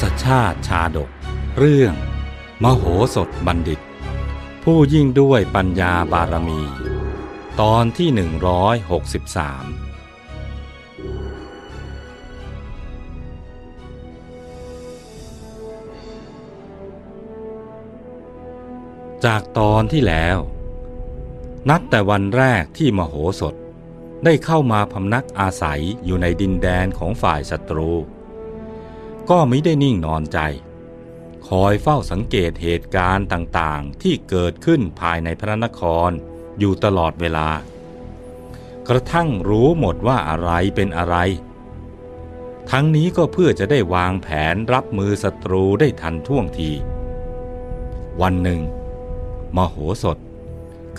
ศชาติชาดก เรื่อง มโหสถบัณฑิต ผู้ยิ่งด้วยปัญญาบารมี ตอนที่หนึ่งร้อยหกสิบสามจากตอนที่แล้ว นับแต่วันแรกที่มโหสถได้เข้ามาพำนักอาศัยอยู่ในดินแดนของฝ่ายศัตรู ก็ไม่ได้นิ่งนอนใจ คอยเฝ้าสังเกตเหตุการณ์ต่างๆ ที่เกิดขึ้นภายในพระนครอยู่ตลอดเวลา กระทั่งรู้หมดว่าอะไรเป็นอะไร ทั้งนี้ก็เพื่อจะได้วางแผนรับมือศัตรูได้ทันท่วงที วันหนึ่ง มโหสถ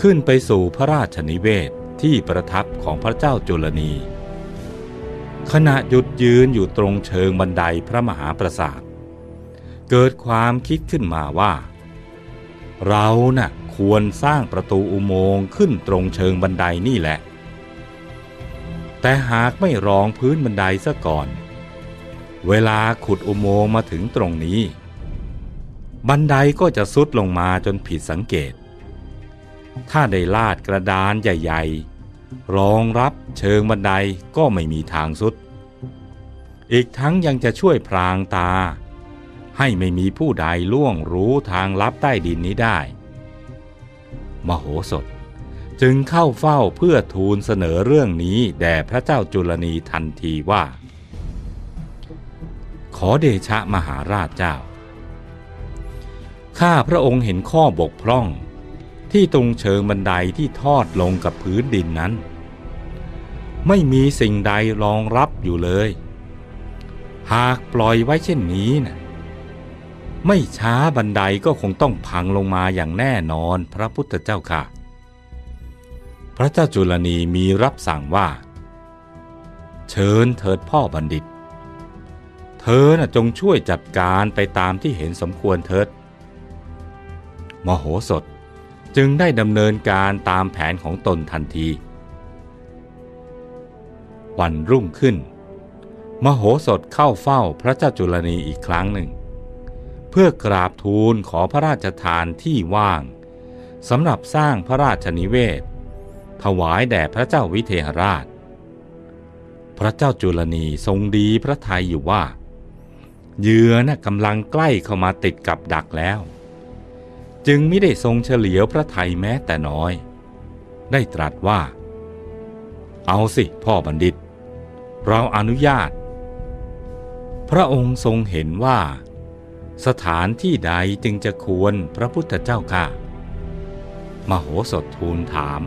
ขึ้นไปสู่พระราชนิเวศที่ประทับของพระเจ้าจุลนี ขณะหยุดยืนอยู่ตรงเชิงบันไดพระมหาปราสาท เกิดความคิดขึ้นมาว่า เรานะ่ะควรสร้างประตูอุโมงค์ขึ้นตรงเชิงบันไดนี่แหละ แต่หากไม่รองพื้นบันไดซะก่อน เวลาขุดอุโมงค์มาถึงตรงนี้ บันไดก็จะซุดลงมาจนผิดสังเกต ถ้าได้ลาดกระดานใหญ่ๆ รองรับเชิงบันไดก็ไม่มีทางสุด อีกทั้งยังจะช่วยพรางตา ให้ไม่มีผู้ใดล่วงรู้ทางลับใต้ดินนี้ได้ มโหสถจึงเข้าเฝ้าเพื่อทูลเสนอเรื่องนี้แด่พระเจ้าจุลนีทันทีว่า ขอเดชะมหาราชเจ้า ข้าพระองค์เห็นข้อบกพร่อง ที่ตรงเชิงบันไดที่ทอดลงกับพื้นดินนั้น ไม่มีสิ่งใดรองรับอยู่เลย หากปล่อยไว้เช่นนี้นะไม่ช้าบันไดก็คงต้องพังลงมาอย่างแน่นอนพระพุทธเจ้าค่ะ พระเจ้าจุลนีมีรับสั่งว่า เชิญเถิดพ่อบัณฑิต เธอน่ะจงช่วยจัดการไปตามที่เห็นสมควรเถิด มโหสถ จึงได้ดำเนินการตามแผนของตนทันที วันรุ่งขึ้น มโหสถเข้าเฝ้าพระเจ้าจุลนีอีกครั้งหนึ่ง เพื่อกราบทูลขอพระราชทานที่ว่างสำหรับสร้างพระราชนิเวศ ถวายแด่พระเจ้าวิเทหราช พระเจ้าจุลนีทรงดีพระทัยอยู่ว่าเหยื่อนะ่ะกำลังใกล้เข้ามาติดกับดักแล้ว จึงไม่ได้ทรงเฉลียวพระไทยแม้แต่น้อย ได้ตรัสว่า เอาสิพ่อบัณฑิต เราอนุญาต พระองค์ทรงเห็นว่า สถานที่ใดจึงจะควรพระพุทธเจ้าค่ะ มโหสถทูลถาม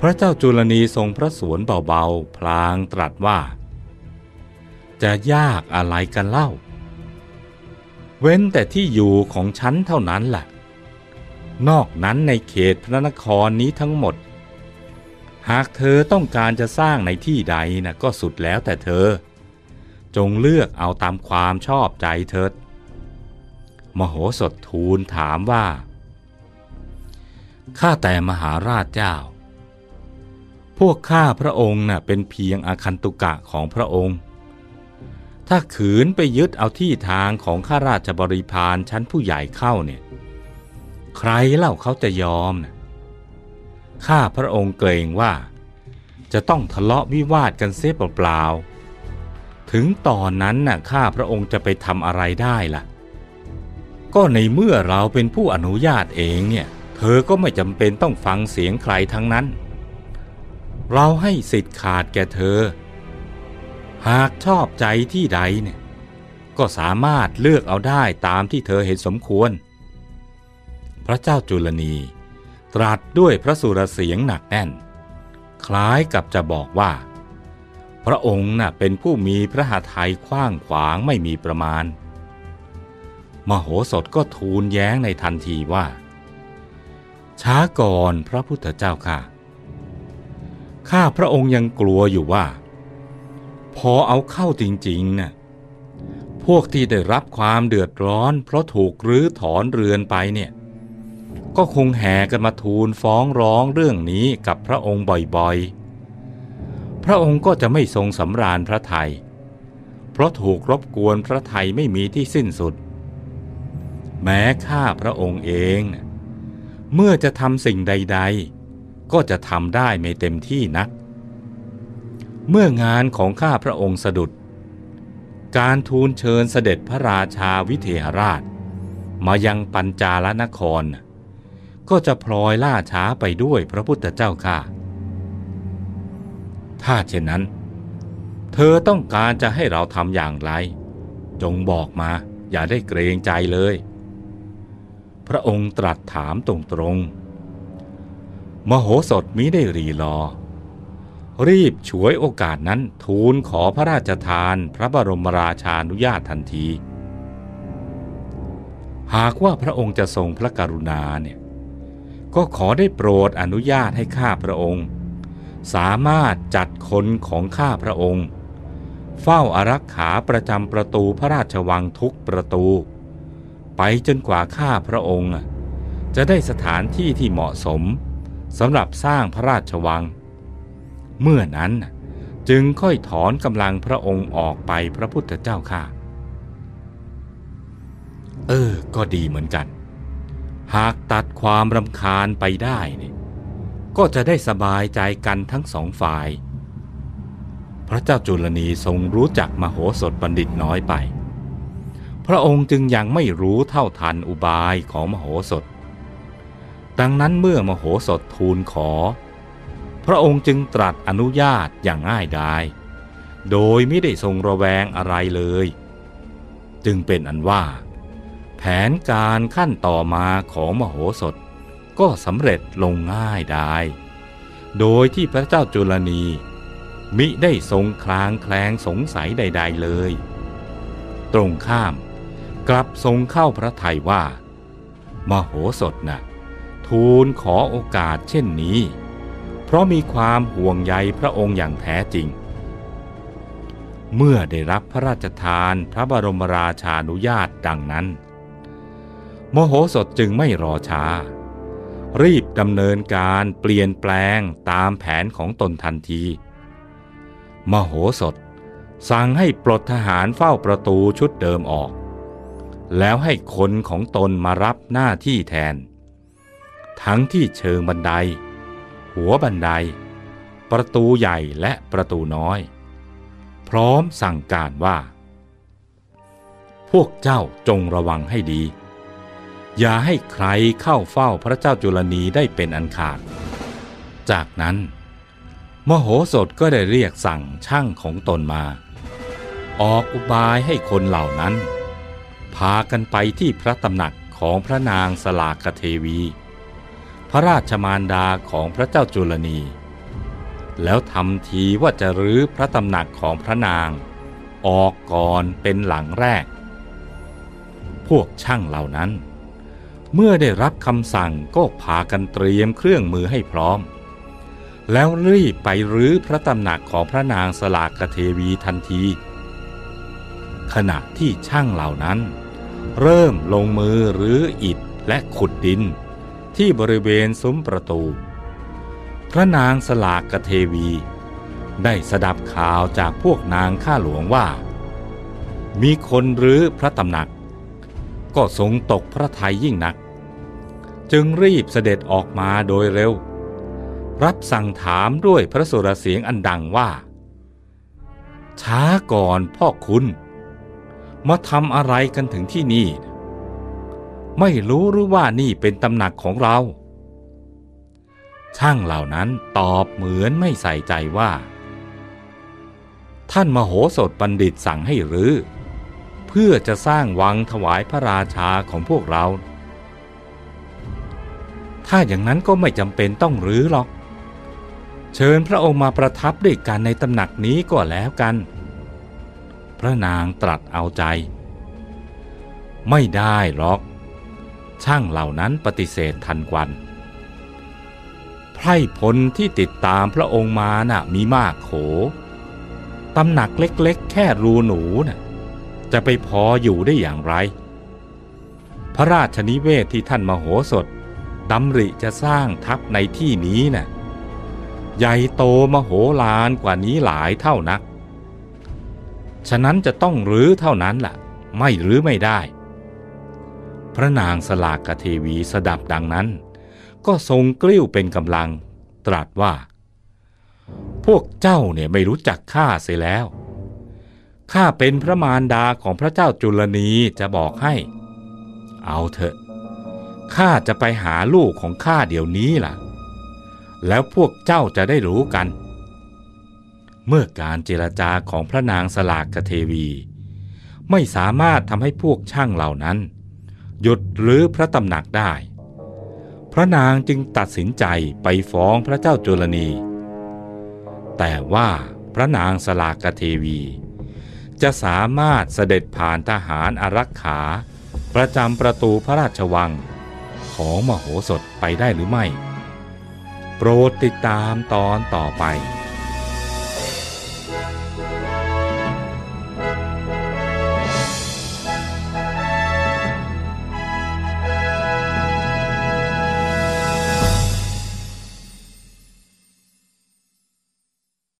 พระเจ้าจุลนีทรงพระสวนเบาๆ พลางตรัสว่า จะยากอะไรกันเล่า เว้นแต่ที่อยู่ของฉันเท่านั้นแหละนอกนั้นในเขตพระนครนี้ทั้งหมด หากเธอต้องการจะสร้างในที่ใดนะก็สุดแล้วแต่เธอ จงเลือกเอาตามความชอบใจเถิด มโหสถทูลถามว่า ข้าแต่มหาราชเจ้า พวกข้าพระองค์น่ะเป็นเพียงอาคันตุกะของพระองค์ ถ้าขืนไปยึดเอาที่ทางของข้าราชบริพารชั้นผู้ใหญ่เข้าเนี่ย ใครเล่าเขาจะยอมนะข้าพระองค์เกรงว่า จะต้องทะเลาะวิวาทกันเสียเปล่าๆถึงตอนนั้นน่ะข้าพระองค์จะไปทำอะไรได้ล่ะ ก็ในเมื่อเราเป็นผู้อนุญาตเองเนี่ย เธอก็ไม่จำเป็นต้องฟังเสียงใครทั้งนั้น เราให้สิทธิ์ขาดแก่เธอ หากชอบใจที่ใดเนี่ยก็สามารถเลือกเอาได้ตามที่เธอเห็นสมควร พระเจ้าจุลนีตรัสด้วยพระสุรเสียงหนักแน่น คล้ายกับจะบอกว่า พระองค์น่ะเป็นผู้มีพระหทัยกว้างขวางไม่มีประมาณ มโหสถก็ทูลแย้งในทันทีว่า ช้าก่อนพระพุทธเจ้าค่ะ ข้าพระองค์ยังกลัวอยู่ว่า พอเอาเข้าจริงๆน่ะพวกที่ได้รับความเดือดร้อน เพราะถูกรื้อถอนเรือนไปเนี่ย ก็คงแห่กันมาทูลฟ้องร้องเรื่องนี้กับพระองค์บ่อยๆ พระองค์ก็จะไม่ทรงสำราญพระไทย เพราะถูกรบกวนพระไทยไม่มีที่สิ้นสุด แม้ข้าพระองค์เอง เมื่อจะทำสิ่งใด ๆ ก็จะทำได้ไม่เต็มที่นัก เมื่องานของข้าพระองค์สะดุด การทูลเชิญเสด็จพระราชาวิเทหราช มายังปัญจาลนคร ก็จะพลอยล่าช้าไปด้วยพระพุทธเจ้าค่ะ ถ้าเช่นนั้น เธอต้องการจะให้เราทำอย่างไร จงบอกมาอย่าได้เกรงใจเลย พระองค์ตรัสถามตรงๆมโหสถมิได้รีรอ รีบฉวยโอกาสนั้นทูลขอพระราชทานพระบรมราชานุญาตทันที หากว่าพระองค์จะทรงพระกรุณาเนี่ยก็ขอได้โปรดอนุญาตให้ข้าพระองค์ สามารถจัดคนของข้าพระองค์ เฝ้าอารักขาประจำประตูพระราชวังทุกประตู ไปจนกว่าข้าพระองค์ จะได้สถานที่ที่เหมาะสมสำหรับสร้างพระราชวัง เมื่อนั้นจึงค่อยถอนกำลังพระองค์ออกไปพระพุทธเจ้าข้าเออ ก็ดีเหมือนกัน หากตัดความรำคาญไปได้เนี่ยก็จะได้สบายใจกันทั้งสองฝ่าย พระเจ้าจุลนีทรงรู้จักมโหสถบัณฑิตน้อยไป พระองค์จึงยังไม่รู้เท่าทันอุบายของมโหสถ ดังนั้นเมื่อมโหสถทูลขอ พระองค์จึงตรัสอนุญาตอย่างง่ายดาย โดยไม่ได้ทรงระแวงอะไรเลย จึงเป็นอันว่า แผนการขั้นต่อมาของมโหสถก็สำเร็จลงง่ายได้โดยที่พระเจ้าจุลนี มิได้ทรงคลางแคลงสงสัยใด ๆเลย ตรงข้ามกลับทรงเข้าพระทัยว่า มโหสถนะ่ะทูลขอโอกาสเช่นนี้ เพราะมีความห่วงใยพระองค์อย่างแท้จริง เมื่อได้รับพระราชทานพระบรมราชานุญาตดังนั้น โมโหสถจึงไม่รอช้า รีบดำเนินการเปลี่ยนแปลงตามแผนของตนทันที มโหสถสั่งให้ปลดทหารเฝ้าประตูชุดเดิมออก แล้วให้คนของตนมารับหน้าที่แทน ทั้งที่เชิงบันได หัวบันได ประตูใหญ่และประตูน้อย พร้อมสั่งการว่า พวกเจ้าจงระวังให้ดี อย่าให้ใครเข้าเฝ้าพระเจ้าจุลนีได้เป็นอันขาด จากนั้น มโหสถก็ได้เรียกสั่งช่างของตนมา ออกอุบายให้คนเหล่านั้น พากันไปที่พระตำหนักของพระนางสลากเทวี พระราชมารดาของพระเจ้าจุลนี แล้วทำทีว่าจะรื้อพระตำหนักของพระนาง ออกก่อนเป็นหลังแรก พวกช่างเหล่านั้น เมื่อได้รับคำสั่งก็พากันเตรียมเครื่องมือให้พร้อม แล้วรีบไปรื้อพระตำหนักของพระนางสลากเทวีทันที ขณะที่ช่างเหล่านั้น เริ่มลงมือรื้ออิฐและขุดดิน ที่บริเวณซุ้มประตู พระนางสลากกเทวี ได้สดับข่าวจากพวกนางข้าหลวงว่า มีคนรื้อพระตำหนัก ก็ทรงตกพระทัยยิ่งนัก จึงรีบเสด็จออกมาโดยเร็ว รับสั่งถามด้วยพระสุรเสียงอันดังว่า ช้าก่อนพ่อคุณ มาทำอะไรกันถึงที่นี่ ไม่รู้หรือว่านี่เป็นตำหนักของเรา ช่างเหล่านั้นตอบเหมือนไม่ใส่ใจว่า ท่านมโหสถบัณฑิตสั่งให้รื้อเพื่อจะสร้างวังถวายพระราชาของพวกเรา ถ้าอย่างนั้นก็ไม่จำเป็นต้องรื้อหรอก เชิญพระองค์มาประทับด้วยกันในตำหนักนี้ก็แล้วกัน พระนางตรัสเอาใจ ไม่ได้หรอก ช่างเหล่านั้นปฏิเสธทันควัน ไพร่พลที่ติดตามพระองค์มาน่ะมีมากโข ตำหนักเล็กๆ แค่รูหนูน่ะจะไปพออยู่ได้อย่างไร พระราชนิเวศที่ท่านมโหสถดำริจะสร้างทัพในที่นี้นะ่ะใหญ่โตมโหฬารกว่านี้หลายเท่านัก ฉะนั้นจะต้องรื้อเท่านั้นล่ะ ไม่รื้อไม่ได้ พระนางสลากเทวีสดับดังนั้น ก็ทรงกลิ้วเป็นกำลัง ตรัสว่า พวกเจ้าเนี่ยไม่รู้จักข้าเสียแล้วข้าเป็นพระมารดาของพระเจ้าจุลนีจะบอกให้ เอาเถอะข้าจะไปหาลูกของข้าเดี๋ยวนี้ล่ะ แล้วพวกเจ้าจะได้รู้กัน เมื่อการเจรจาของพระนางสลากเทวี ไม่สามารถทำให้พวกช่างเหล่านั้น หยุดหรือพระตำหนักได้ พระนางจึงตัดสินใจไปฟ้องพระเจ้าจุลนี แต่ว่าพระนางสลากเทวี จะสามารถเสด็จผ่านทหารอารักขา ประจำประตูพระราชวัง ของมโหสถไปได้หรือไม่ โปรดติดตามตอนต่อไป